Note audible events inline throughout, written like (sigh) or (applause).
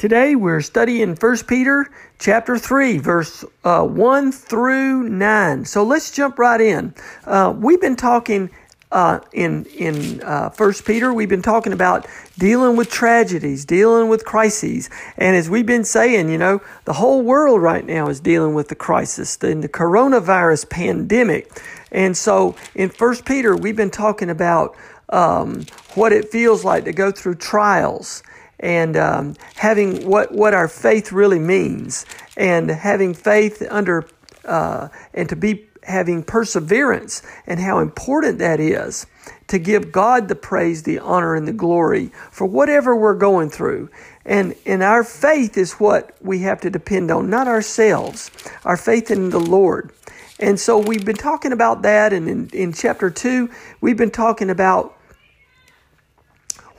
Today we're studying 1 Peter chapter 3, verse uh, 1 through 9. So let's jump right in. Uh, we've been talking uh, in in uh, First Peter, we've been talking about dealing with tragedies, dealing with crises, and as we've been saying, you know, the whole world right now is dealing with the crisis, the, the coronavirus pandemic, and so in First Peter, we've been talking about um, what it feels like to go through trials and um, having what, what our faith really means and having faith under uh, and to be having perseverance and how important that is to give God the praise, the honor, and the glory for whatever we're going through. And, and our faith is what we have to depend on, not ourselves, our faith in the Lord. And so we've been talking about that. And in, in chapter two, we've been talking about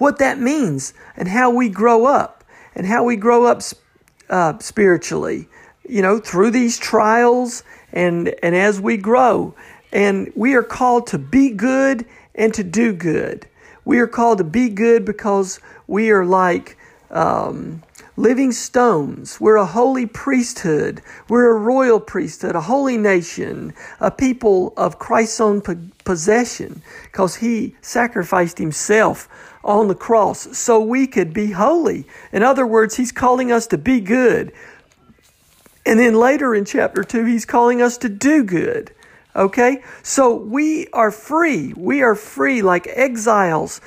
what that means and how we grow up and how we grow up uh, spiritually, you know, through these trials and, and as we grow. And we are called to be good and to do good. We are called to be good because we are like um, living stones. We're a holy priesthood. We're a royal priesthood, a holy nation, a people of Christ's own possession because he sacrificed himself on the cross so we could be holy. In other words, he's calling us to be good. And then later in chapter 2, he's calling us to do good. Okay? So we are free. We are free like exiles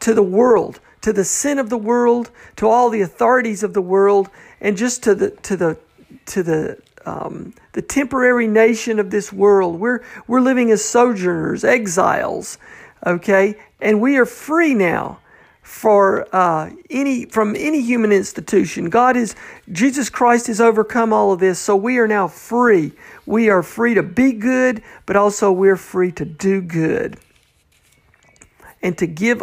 to the world, to the sin of the world, to all the authorities of the world, and just to the to the to the um, the temporary nation of this world. We're we're living as sojourners, exiles, okay? And we are free now for uh, any from any human institution. God is Jesus Christ has overcome all of this, so we are now free. We are free to be good, but also we're free to do good and to give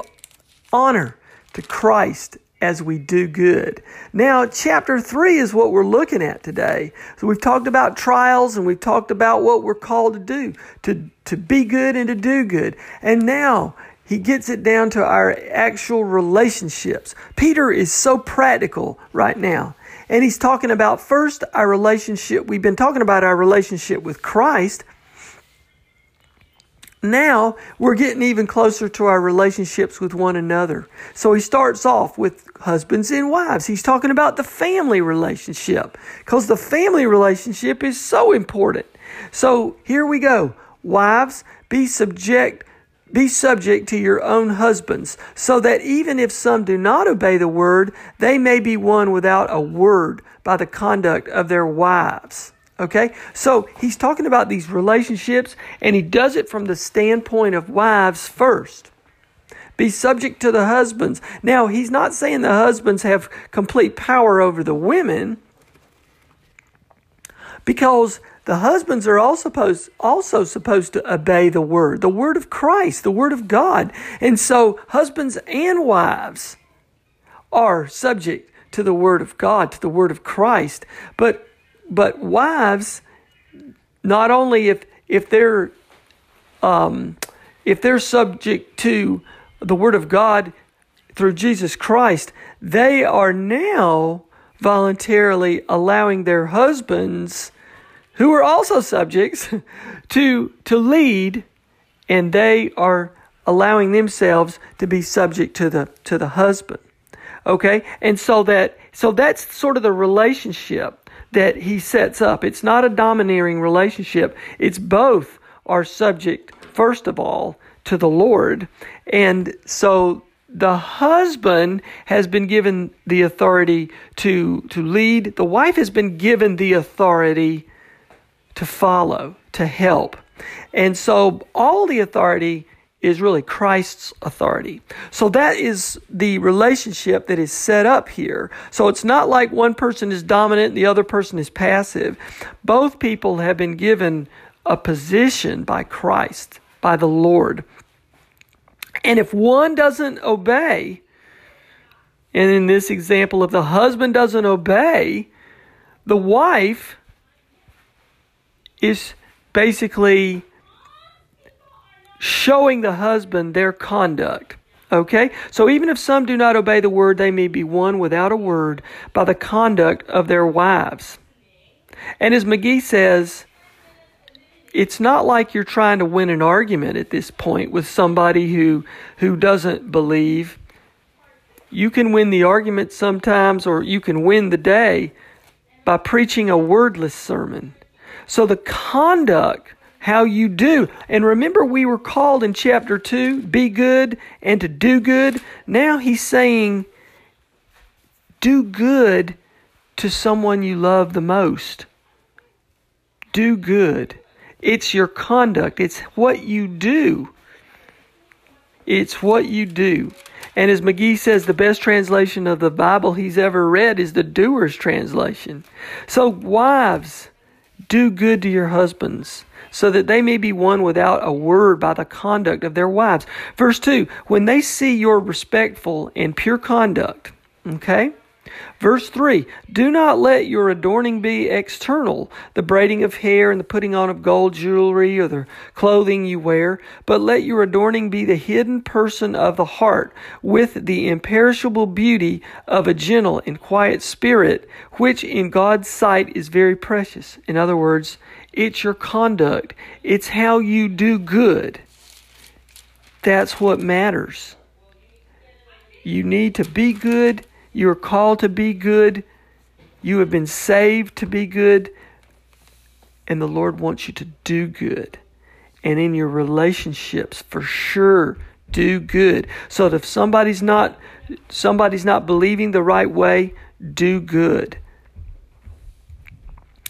honor to Christ as we do good. Now, chapter 3 is what we're looking at today. So we've talked about trials and we've talked about what we're called to do, to, to be good and to do good. And now he gets it down to our actual relationships. Peter is so practical right now. And he's talking about first our relationship. We've been talking about our relationship with Christ. Now we're getting even closer to our relationships with one another. So he starts off with husbands and wives. He's talking about the family relationship because the family relationship is so important. So here we go. Wives, be subject be subject to your own husbands, so that even if some do not obey the word, they may be won without a word by the conduct of their wives. Okay? So he's talking about these relationships, and he does it from the standpoint of wives first. Be subject to the husbands. Now, he's not saying the husbands have complete power over the women because the husbands are also supposed, also supposed to obey the word, the word of Christ, the word of God. And so husbands and wives are subject to the word of God, to the word of Christ. But but wives, not only if if they're um, if they're subject to the Word of God through Jesus Christ, they are now voluntarily allowing their husbands, who are also subjects, (laughs) to, to lead, and they are allowing themselves to be subject to the, to the husband. Okay? And so that, so that's sort of the relationship that he sets up. It's not a domineering relationship. It's both are subject, first of all, to the Lord. And so the husband has been given the authority to, to lead. The wife has been given the authority to follow, to help. And so all the authority is really Christ's authority. So that is the relationship that is set up here. So it's not like one person is dominant and the other person is passive. Both people have been given a position by Christ, by the Lord. And if one doesn't obey, and in this example, if the husband doesn't obey, the wife is basically showing the husband their conduct. Okay? So even if some do not obey the word, they may be won without a word by the conduct of their wives. And as McGee says, it's not like you're trying to win an argument at this point with somebody who who doesn't believe. You can win the argument sometimes or you can win the day by preaching a wordless sermon. So the conduct how you do. And remember, we were called in chapter 2 be good and to do good. Now he's saying, do good to someone you love the most. Do good. It's your conduct, it's what you do. It's what you do. And as McGee says, the best translation of the Bible he's ever read is the doer's translation. So, wives, do good to your husbands so that they may be won without a word by the conduct of their wives. Verse 2 When they see your respectful and pure conduct, okay? Verse 3 Do not let your adorning be external, the braiding of hair and the putting on of gold jewelry or the clothing you wear, but let your adorning be the hidden person of the heart, with the imperishable beauty of a gentle and quiet spirit, which in God's sight is very precious. In other words, it's your conduct. It's how you do good. That's what matters. You need to be good. You are called to be good. You have been saved to be good. And the Lord wants you to do good. And in your relationships, for sure, do good. So that if somebody's not somebody's not believing the right way, do good.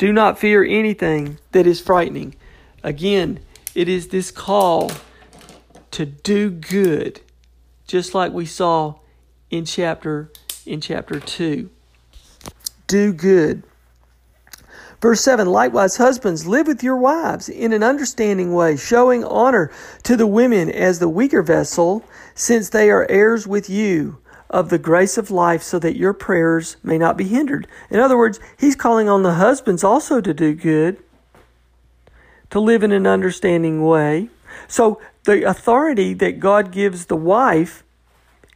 do not fear anything that is frightening. Again, it is this call to do good, just like we saw in chapter in chapter 2. Do good. Verse 7 Likewise, husbands, live with your wives in an understanding way, showing honor to the women as the weaker vessel, since they are heirs with you of the grace of life so that your prayers may not be hindered. In other words, he's calling on the husbands also to do good, to live in an understanding way. So the authority that God gives the wife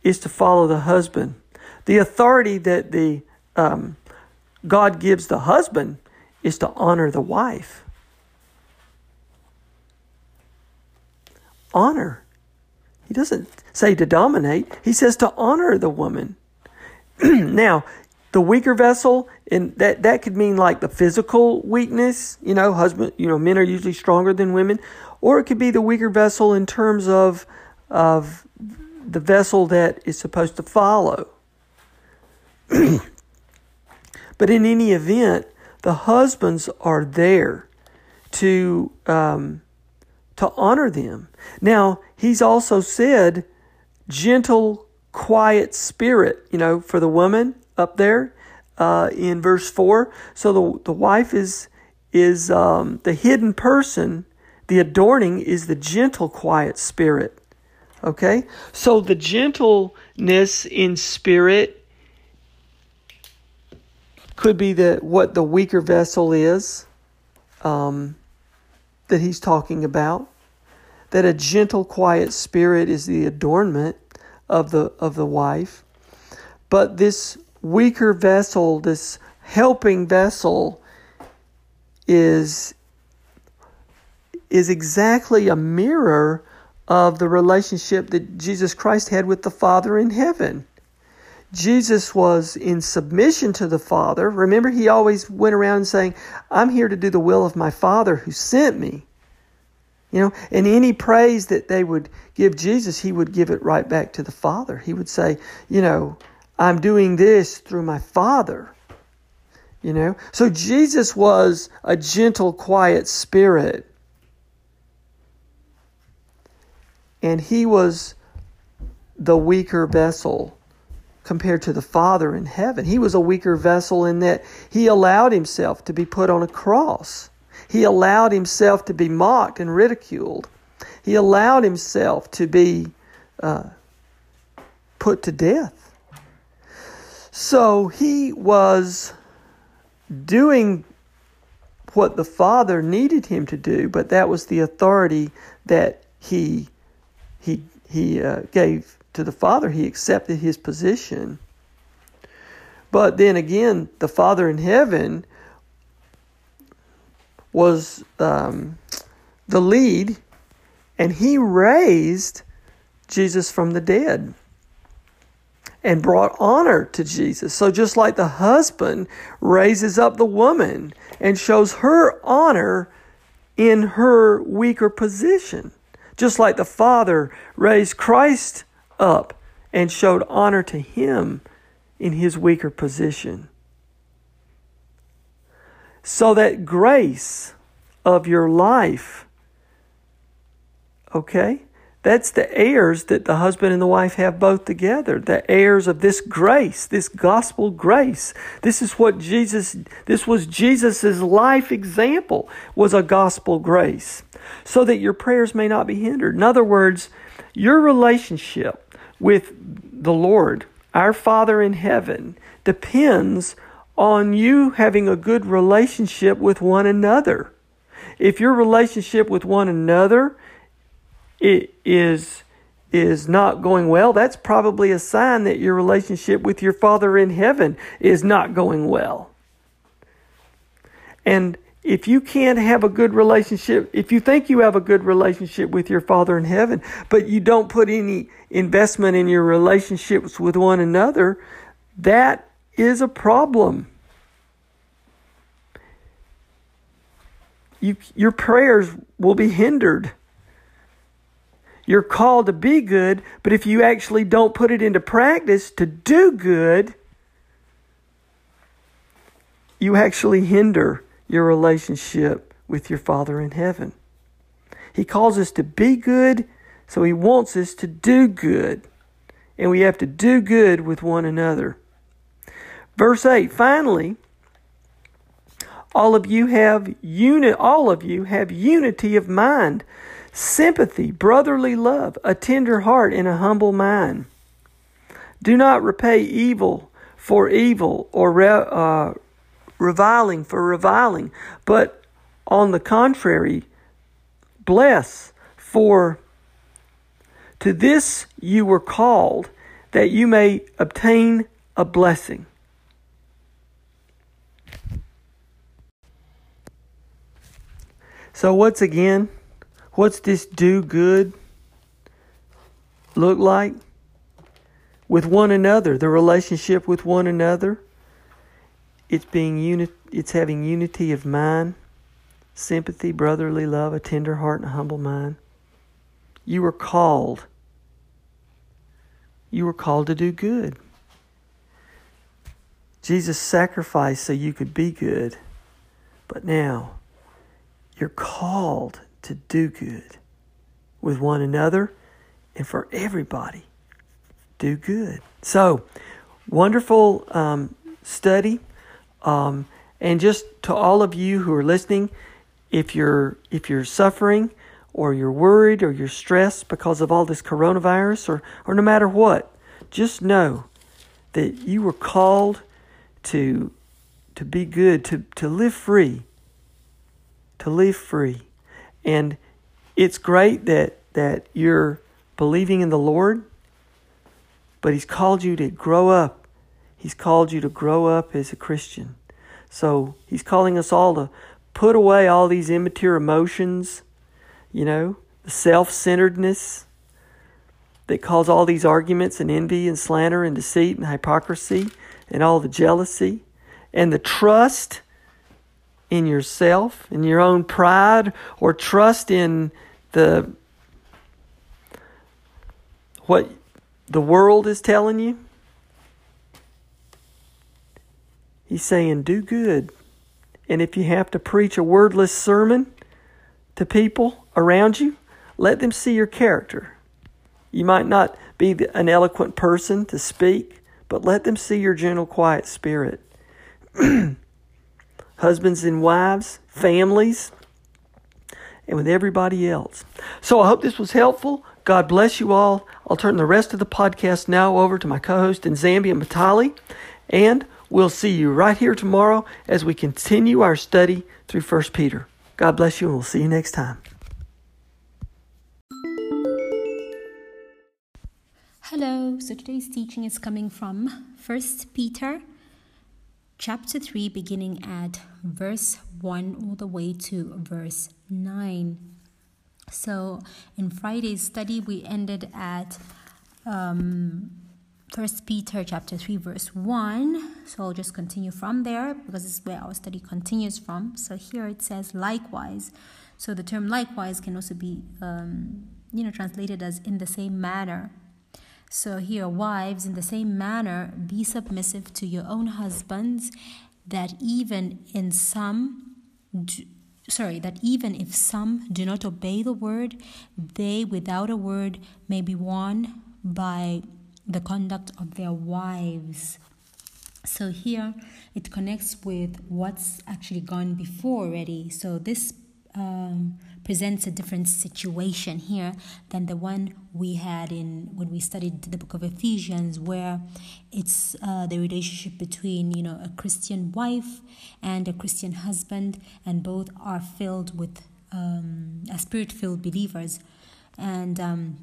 is to follow the husband. The authority that the um, God gives the husband is to honor the wife. Honor. He doesn't say to dominate, he says to honor the woman. (clears throat) now, the weaker vessel, and that, that could mean like the physical weakness, you know, husband, you know, men are usually stronger than women, or it could be the weaker vessel in terms of of the vessel that is supposed to follow. (clears throat) but in any event, the husbands are there to um, to honor them. Now, he's also said, gentle, quiet spirit, you know, for the woman up there uh, in verse 4. So the, the wife is, is um, the hidden person, the adorning is the gentle, quiet spirit. Okay? So the gentleness in spirit could be the what the weaker vessel is um, that he's talking about. That a gentle, quiet spirit is the adornment of the of the wife, but this weaker vessel, this helping vessel, is is exactly a mirror of the relationship that Jesus Christ had with the Father in heaven. Jesus was in submission to the Father. Remember, he always went around saying, I'm here to do the will of my Father who sent me. You know, and any praise that they would give Jesus, he would give it right back to the Father. He would say, you know, I'm doing this through my Father. You know, so Jesus was a gentle, quiet spirit. And he was the weaker vessel compared to the Father in heaven. He was a weaker vessel in that he allowed himself to be put on a cross. He allowed himself to be mocked and ridiculed. He allowed himself to be uh, put to death. So he was doing what the Father needed him to do, but that was the authority that he he he uh, gave to the Father, he accepted his position. But then again, the Father in heaven was um, the lead, and he raised Jesus from the dead and brought honor to Jesus. So just like the husband raises up the woman and shows her honor in her weaker position, just like the Father raised Christ up and showed honor to him in his weaker position. So that grace of your life, okay? That's the heirs that the husband and the wife have both together. The heirs of this grace, this gospel grace. This is what Jesus, this was Jesus' life example, was a gospel grace. So that your prayers may not be hindered. In other words, your relationship with the Lord, our Father in heaven, depends on you having a good relationship with one another. If your relationship with one another is is not going well, that's probably a sign that your relationship with your Father in heaven is not going well. And if you can't have a good relationship, if you think you have a good relationship with your Father in heaven, but you don't put any investment in your relationships with one another, that is a problem. You, your prayers will be hindered. You're called to be good, but if you actually don't put it into practice to do good, you actually hinder your relationship with your Father in heaven. He calls us to be good, so He wants us to do good. And we have to do good with one another. Verse 8 finally, all of you have uni- all of you have unity of mind, sympathy, brotherly love, a tender heart, and a humble mind. Do not repay evil for evil or re- uh, reviling for reviling, but on the contrary, bless, for to this you were called, that you may obtain a blessing. So, what's again, what's this do good look like? With one another, the relationship with one another. It's being uni- it's having unity of mind, sympathy, brotherly love, a tender heart, and a humble mind. You were called. You were called to do good. Jesus sacrificed so you could be good. But now you're called to do good. with one another and for everybody. Do good. So, wonderful um, study. Um, and just to all of you who are listening, if you're if you're suffering or you're worried or you're stressed because of all this coronavirus or, or no matter what, just know that you were called to to be good, to, to live free. To live free. And it's great that that you're believing in the Lord, but He's called you to grow up. He's called you to grow up as a Christian. So He's calling us all to put away all these immature emotions, you know, the self centeredness that cause all these arguments and envy and slander and deceit and hypocrisy and all the jealousy and the trust in yourself, in your own pride, or trust in the what the world is telling you. He's saying, do good. And if you have to preach a wordless sermon to people around you, let them see your character. You might not be an eloquent person to speak, but let them see your gentle, quiet spirit. (clears throat) Husbands and wives, families, and with everybody else. So I hope this was helpful. God bless you all. I'll turn the rest of the podcast now over to my co host in Zambia, Matali, and we'll see you right here tomorrow as we continue our study through 1 Peter. God bless you, and we'll see you next time. Hello, so today's teaching is coming from 1 Peter chapter 3, beginning at verse 1 all the way to verse 9. So, in Friday's study, we ended at um, First Peter chapter 3 verse 1. So I'll just continue from there because this is where our study continues from. So here it says likewise. So the term likewise can also be um, you know translated as in the same manner. So here wives in the same manner be submissive to your own husbands that even in some do, sorry that even if some do not obey the word they without a word may be won by the conduct of their wives. So here it connects with what's actually gone before already. So this um, presents a different situation here than the one we had in when we studied the book of Ephesians, where it's uh, the relationship between you know a Christian wife and a Christian husband, and both are filled with um, a spirit-filled believers, and um,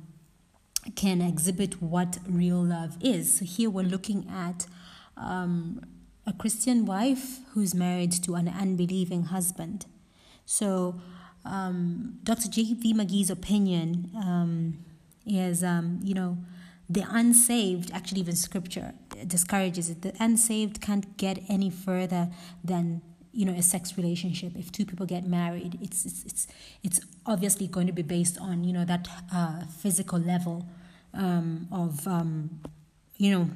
can exhibit what real love is. So here we're looking at um, a Christian wife who's married to an unbelieving husband. So um, Dr. J.V. McGee's opinion um, is, um, you know, the unsaved, actually even scripture discourages it. The unsaved can't get any further than you know a sex relationship. If two people get married it's it's it's, it's obviously going to be based on you know that uh, physical level um, of um, you know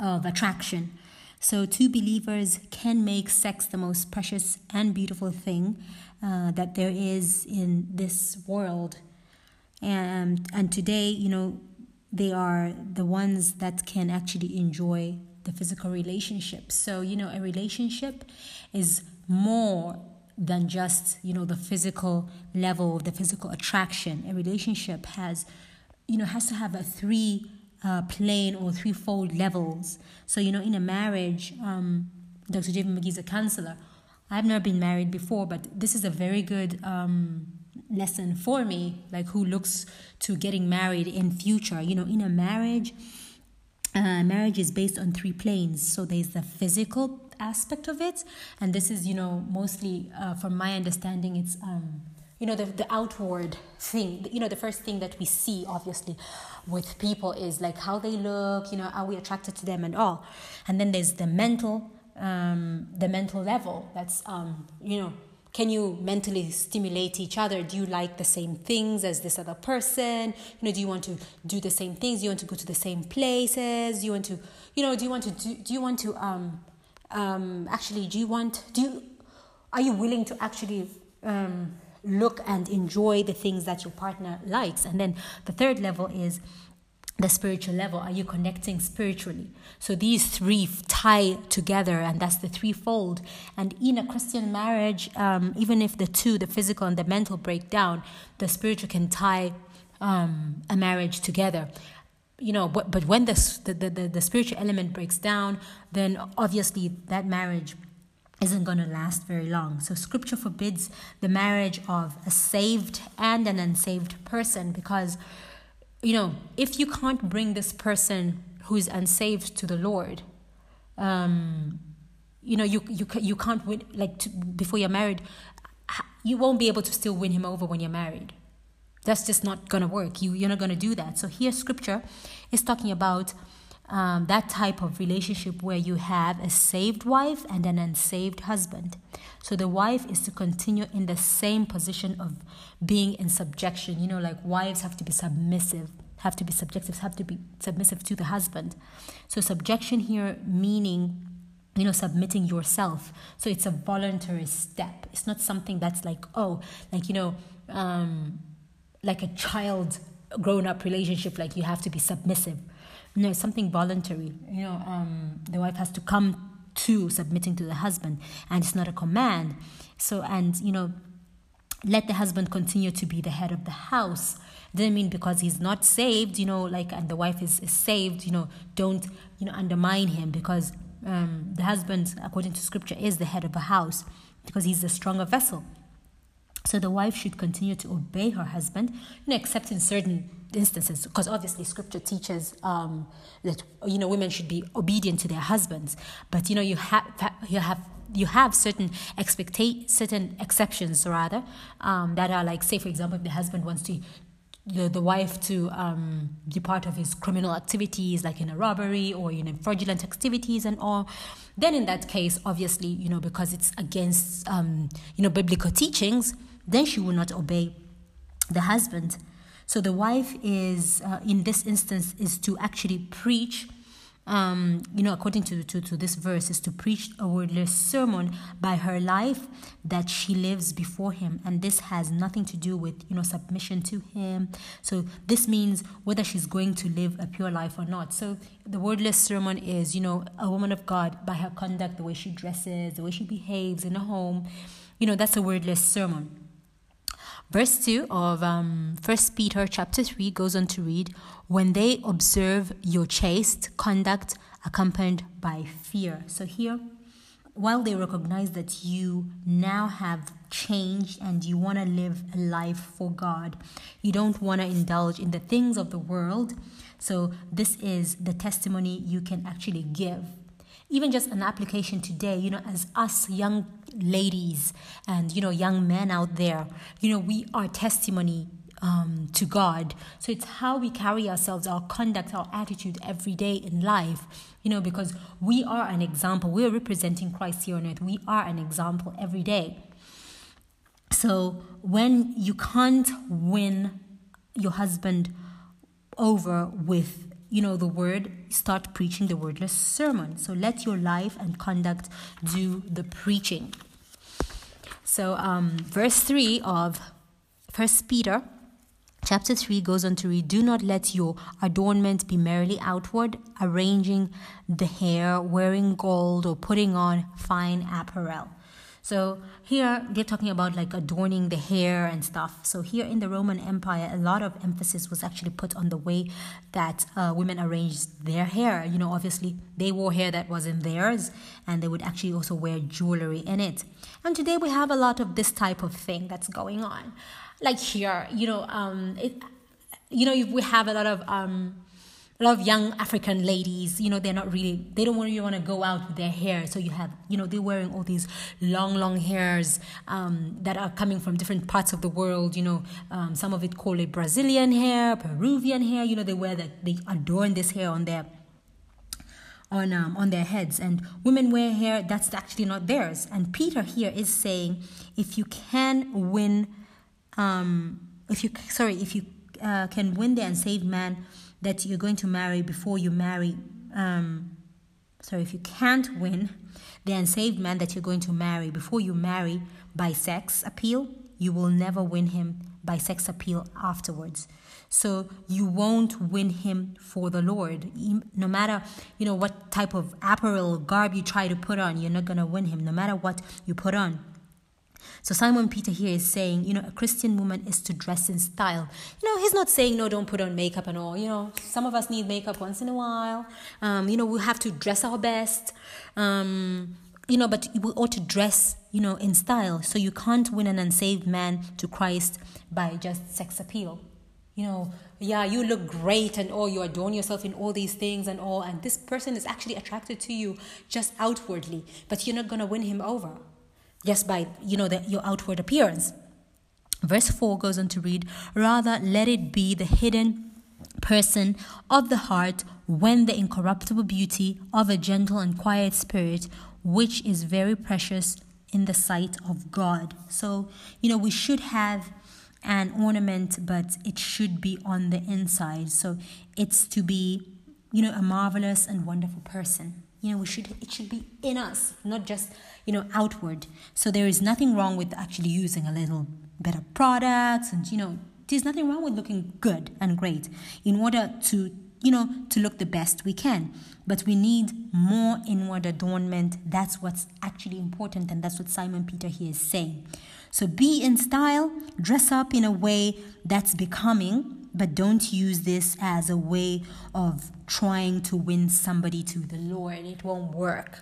of attraction. So two believers can make sex the most precious and beautiful thing uh, that there is in this world. And and today you know they are the ones that can actually enjoy the physical relationship. So, you know, a relationship is more than just, you know, the physical level, the physical attraction. A relationship has, you know, has to have a three uh, plane or threefold levels. So, you know, in a marriage, um, Dr. J.V. McGee is a counselor. I've never been married before, but this is a very good um, lesson for me, like who looks to getting married in future. You know, in a marriage, uh, marriage is based on three planes. So there's the physical aspect of it, and this is, you know, mostly, uh, from my understanding, it's, um, you know, the, the outward thing. You know, the first thing that we see, obviously, with people is like how they look. You know, are we attracted to them and all? And then there's the mental, um, the mental level. That's, um, you know, can you mentally stimulate each other? Do you like the same things as this other person? You know do you want to do the same things? Do you want to go to the same places? Do you want to you know do you want to do, do you want to um um actually do you want do you are you willing to actually um look and enjoy the things that your partner likes. And then the third level is the spiritual level are you connecting spiritually? So these three tie together and that's the threefold. And in a christian marriage um, even if the two the physical and the mental break down the spiritual can tie um, a marriage together. You know but, but when the, the, the, the spiritual element breaks down then obviously that marriage isn't going to last very long. So, scripture forbids the marriage of a saved and an unsaved person because you know, if you can't bring this person who's unsaved to the Lord, um, you know, you you you can't win like to, before you're married. You won't be able to still win him over when you're married. That's just not gonna work. You you're not gonna do that. So here, Scripture is talking about um, that type of relationship where you have a saved wife and an unsaved husband. So the wife is to continue in the same position of being in subjection. You know, like wives have to be submissive, have to be subjective, have to be submissive to the husband. So subjection here meaning you know submitting yourself so it's a voluntary step it's not something that's like oh like you know um like a child grown up relationship like you have to be submissive. No it's something voluntary. You know um the wife has to come to submitting to the husband and it's not a command. So and you know let the husband continue to be the head of the house. Doesn't mean because he's not saved you know like and the wife is, is saved you know don't you know undermine him because um, the husband according to scripture is the head of a house because he's the stronger vessel so the wife should continue to obey her husband you know except in certain instances because obviously scripture teaches um, that you know women should be obedient to their husbands. But you know you have you have you have certain expectate certain exceptions rather um, that are like say for example if the husband wants to the, the wife to um, be part of his criminal activities like in a robbery or in fraudulent activities and all then in that case obviously you know because it's against um, you know biblical teachings then she will not obey the husband so the wife is, uh, in this instance, is to actually preach. Um, you know, according to, to, to this verse, is to preach a wordless sermon by her life that she lives before him. And this has nothing to do with, you know, submission to him. So this means whether she's going to live a pure life or not. So the wordless sermon is, you know, a woman of God by her conduct, the way she dresses, the way she behaves in a home. You know, that's a wordless sermon. Verse 2 of um, 1 Peter chapter 3 goes on to read, When they observe your chaste conduct accompanied by fear. So here, while they recognize that you now have changed and you want to live a life for God, you don't want to indulge in the things of the world. So, this is the testimony you can actually give even just an application today, you know, as us young ladies and, you know, young men out there, you know, we are testimony um, to God. So it's how we carry ourselves, our conduct, our attitude every day in life, you know, because we are an example. We are representing Christ here on earth. We are an example every day. So when you can't win your husband over with you know, the word, start preaching the wordless sermon. So let your life and conduct do the preaching. So, um, verse 3 of First Peter chapter 3 goes on to read Do not let your adornment be merely outward, arranging the hair, wearing gold, or putting on fine apparel so here they're talking about like adorning the hair and stuff. So here in the Roman Empire, a lot of emphasis was actually put on the way that uh, women arranged their hair. You know, obviously they wore hair that wasn't theirs, and they would actually also wear jewelry in it. And today we have a lot of this type of thing that's going on. Like here, you know, um, it, you know, we have a lot of um, a lot of young African ladies, you know, they're not really, they don't really want to go out with their hair. So you have, you know, they're wearing all these long, long hairs um, that are coming from different parts of the world. You know, um, some of it call it Brazilian hair, Peruvian hair. You know, they wear that, they adorn this hair on their on um, on their heads and women wear hair that's actually not theirs and peter here is saying if you can win um, if you sorry if you uh, can win the unsaved man that you're going to marry before you marry. Um, sorry, if you can't win the unsaved man that you're going to marry before you marry by sex appeal, you will never win him by sex appeal afterwards. So you won't win him for the Lord. No matter, you know, what type of apparel garb you try to put on, you're not going to win him no matter what you put on. So Simon Peter here is saying, you know, a Christian woman is to dress in style. You know, he's not saying no, don't put on makeup and all. You know, some of us need makeup once in a while. Um, you know, we have to dress our best. Um, you know, but we ought to dress, you know, in style. So you can't win an unsaved man to Christ by just sex appeal. You know, yeah, you look great and all, you adorn yourself in all these things and all, and this person is actually attracted to you just outwardly, but you're not going to win him over just by, you know, the, your outward appearance. Verse 4 goes on to read, Rather, let it be the hidden person of the heart when the incorruptible beauty of a gentle and quiet spirit, which is very precious in the sight of God. So, you know, we should have an ornament, but it should be on the inside. So it's to be, you know, a marvelous and wonderful person. You know, we should it should be in us, not just, you know, outward. So there is nothing wrong with actually using a little of products and, you know, there's nothing wrong with looking good and great in order to, you know, to look the best we can. But we need more inward adornment. That's what's actually important, and that's what Simon Peter here is saying. So be in style, dress up in a way that's becoming, but don't use this as a way of trying to win somebody to the Lord. It won't work.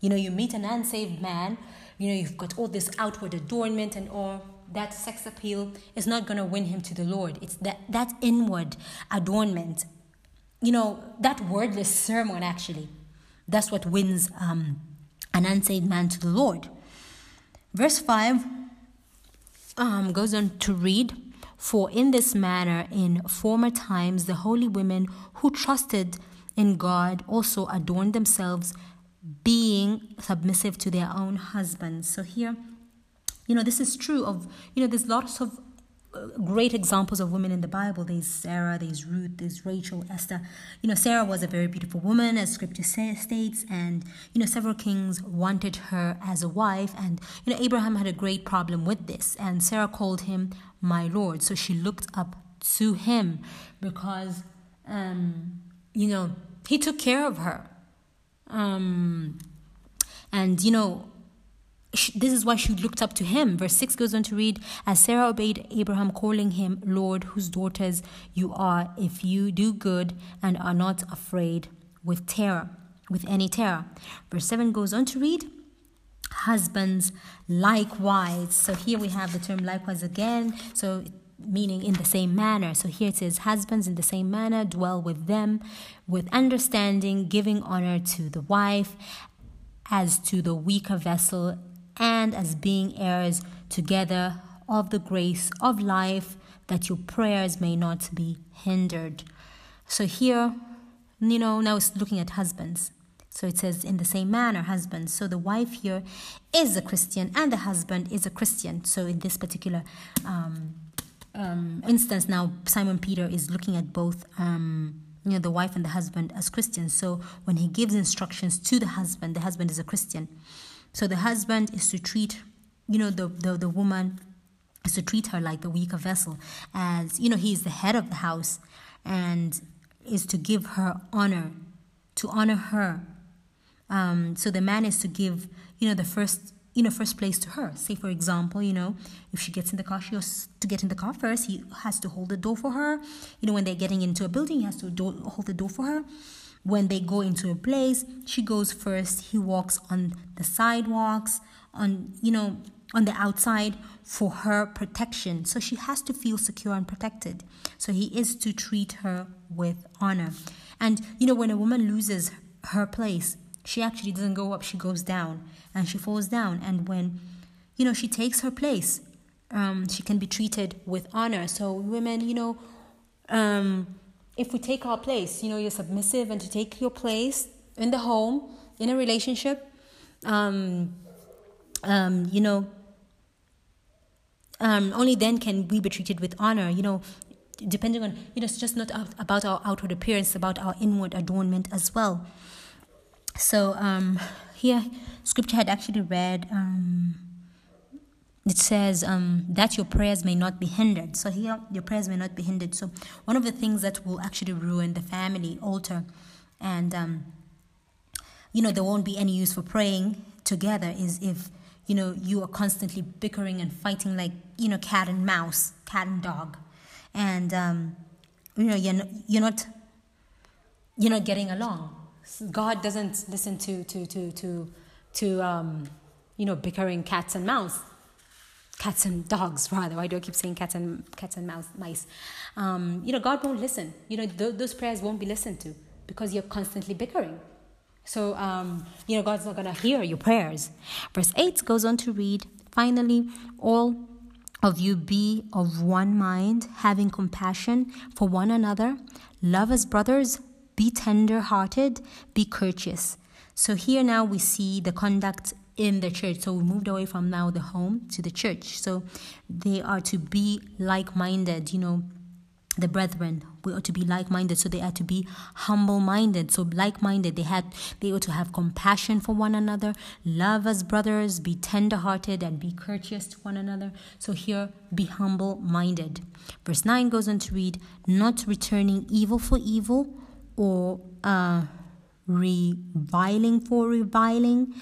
You know, you meet an unsaved man, you know, you've got all this outward adornment and all that sex appeal is not going to win him to the Lord. It's that, that inward adornment, you know, that wordless sermon actually. That's what wins um, an unsaved man to the Lord. Verse 5 um, goes on to read For in this manner, in former times, the holy women who trusted in God also adorned themselves, being submissive to their own husbands. So here, you know, this is true of, you know, there's lots of great examples of women in the Bible. There's Sarah, there's Ruth, there's Rachel, Esther. You know, Sarah was a very beautiful woman, as scripture states, and, you know, several kings wanted her as a wife. And, you know, Abraham had a great problem with this, and Sarah called him my Lord. So she looked up to him because, um, you know, he took care of her. Um, and, you know, this is why she looked up to him. Verse 6 goes on to read As Sarah obeyed Abraham, calling him Lord, whose daughters you are, if you do good and are not afraid with terror, with any terror. Verse 7 goes on to read Husbands likewise. So here we have the term likewise again. So meaning in the same manner. So here it says, Husbands in the same manner dwell with them with understanding, giving honor to the wife as to the weaker vessel and as being heirs together of the grace of life, that your prayers may not be hindered. So here, you know, now it's looking at husbands. So it says, in the same manner, husbands. So the wife here is a Christian and the husband is a Christian. So in this particular um, um, instance, now Simon Peter is looking at both. Um, you know, the wife and the husband as Christians. So when he gives instructions to the husband, the husband is a Christian. So the husband is to treat, you know, the, the, the woman is to treat her like the weaker vessel, as, you know, he is the head of the house and is to give her honor, to honor her. Um, so the man is to give, you know, the first, you know, first place to her. Say, for example, you know, if she gets in the car, she has to get in the car first. He has to hold the door for her. You know, when they're getting into a building, he has to do- hold the door for her. When they go into a place, she goes first. He walks on the sidewalks, on, you know, on the outside for her protection. So she has to feel secure and protected. So he is to treat her with honor. And, you know, when a woman loses her place, she actually doesn't go up, she goes down and she falls down. And when, you know, she takes her place, um, she can be treated with honor. So women, you know, um, if we take our place, you know, you're submissive and to take your place in the home, in a relationship, um, um, you know, um, only then can we be treated with honor, you know, depending on, you know, it's just not about our outward appearance, about our inward adornment as well. So um, here, scripture had actually read um, it says um, that your prayers may not be hindered. So here, your prayers may not be hindered. So one of the things that will actually ruin the family altar, and um, you know there won't be any use for praying together is if you know you are constantly bickering and fighting like you know cat and mouse, cat and dog, and um, you know you're not, you're not you're not getting along. God doesn't listen to to to to to um, you know bickering cats and mouse cats and dogs rather. Why do i keep saying cats and cats and mouse mice? Um, you know god won't listen. You know th- those prayers won't be listened to because you're constantly bickering. So um, you know god's not going to hear your prayers. Verse 8 goes on to read finally all of you be of one mind having compassion for one another. Love as brothers be tender hearted be courteous. So here now we see the conduct in the church. So we moved away from now the home to the church. So they are to be like minded, you know, the brethren. We ought to be like-minded. So they are to be humble-minded. So like-minded. They had they ought to have compassion for one another love as brothers be tender-hearted and be courteous to one another. So here be humble-minded. Verse 9 goes on to read not returning evil for evil or uh, reviling for reviling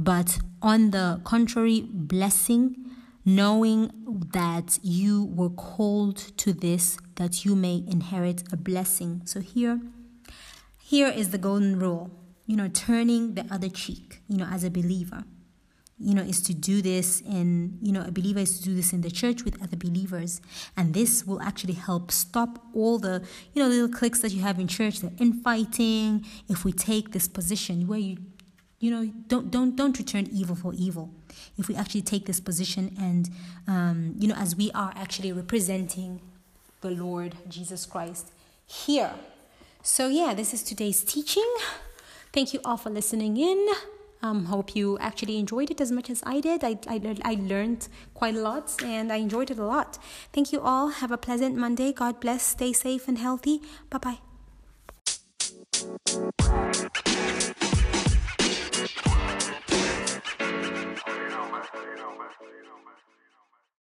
but on the contrary, blessing, knowing that you were called to this, that you may inherit a blessing. So here, here is the golden rule, you know, turning the other cheek, you know, as a believer. You know, is to do this in, you know, a believer is to do this in the church with other believers. And this will actually help stop all the, you know, little cliques that you have in church, the infighting. If we take this position where you you know don't don't don't return evil for evil if we actually take this position and um, you know as we are actually representing the lord jesus christ here so yeah this is today's teaching thank you all for listening in um, hope you actually enjoyed it as much as I did. I, I, I learned quite a lot and I enjoyed it a lot. Thank you all. Have a pleasant Monday. God bless. Stay safe and healthy. Bye bye. Romance.